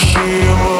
Hiroshima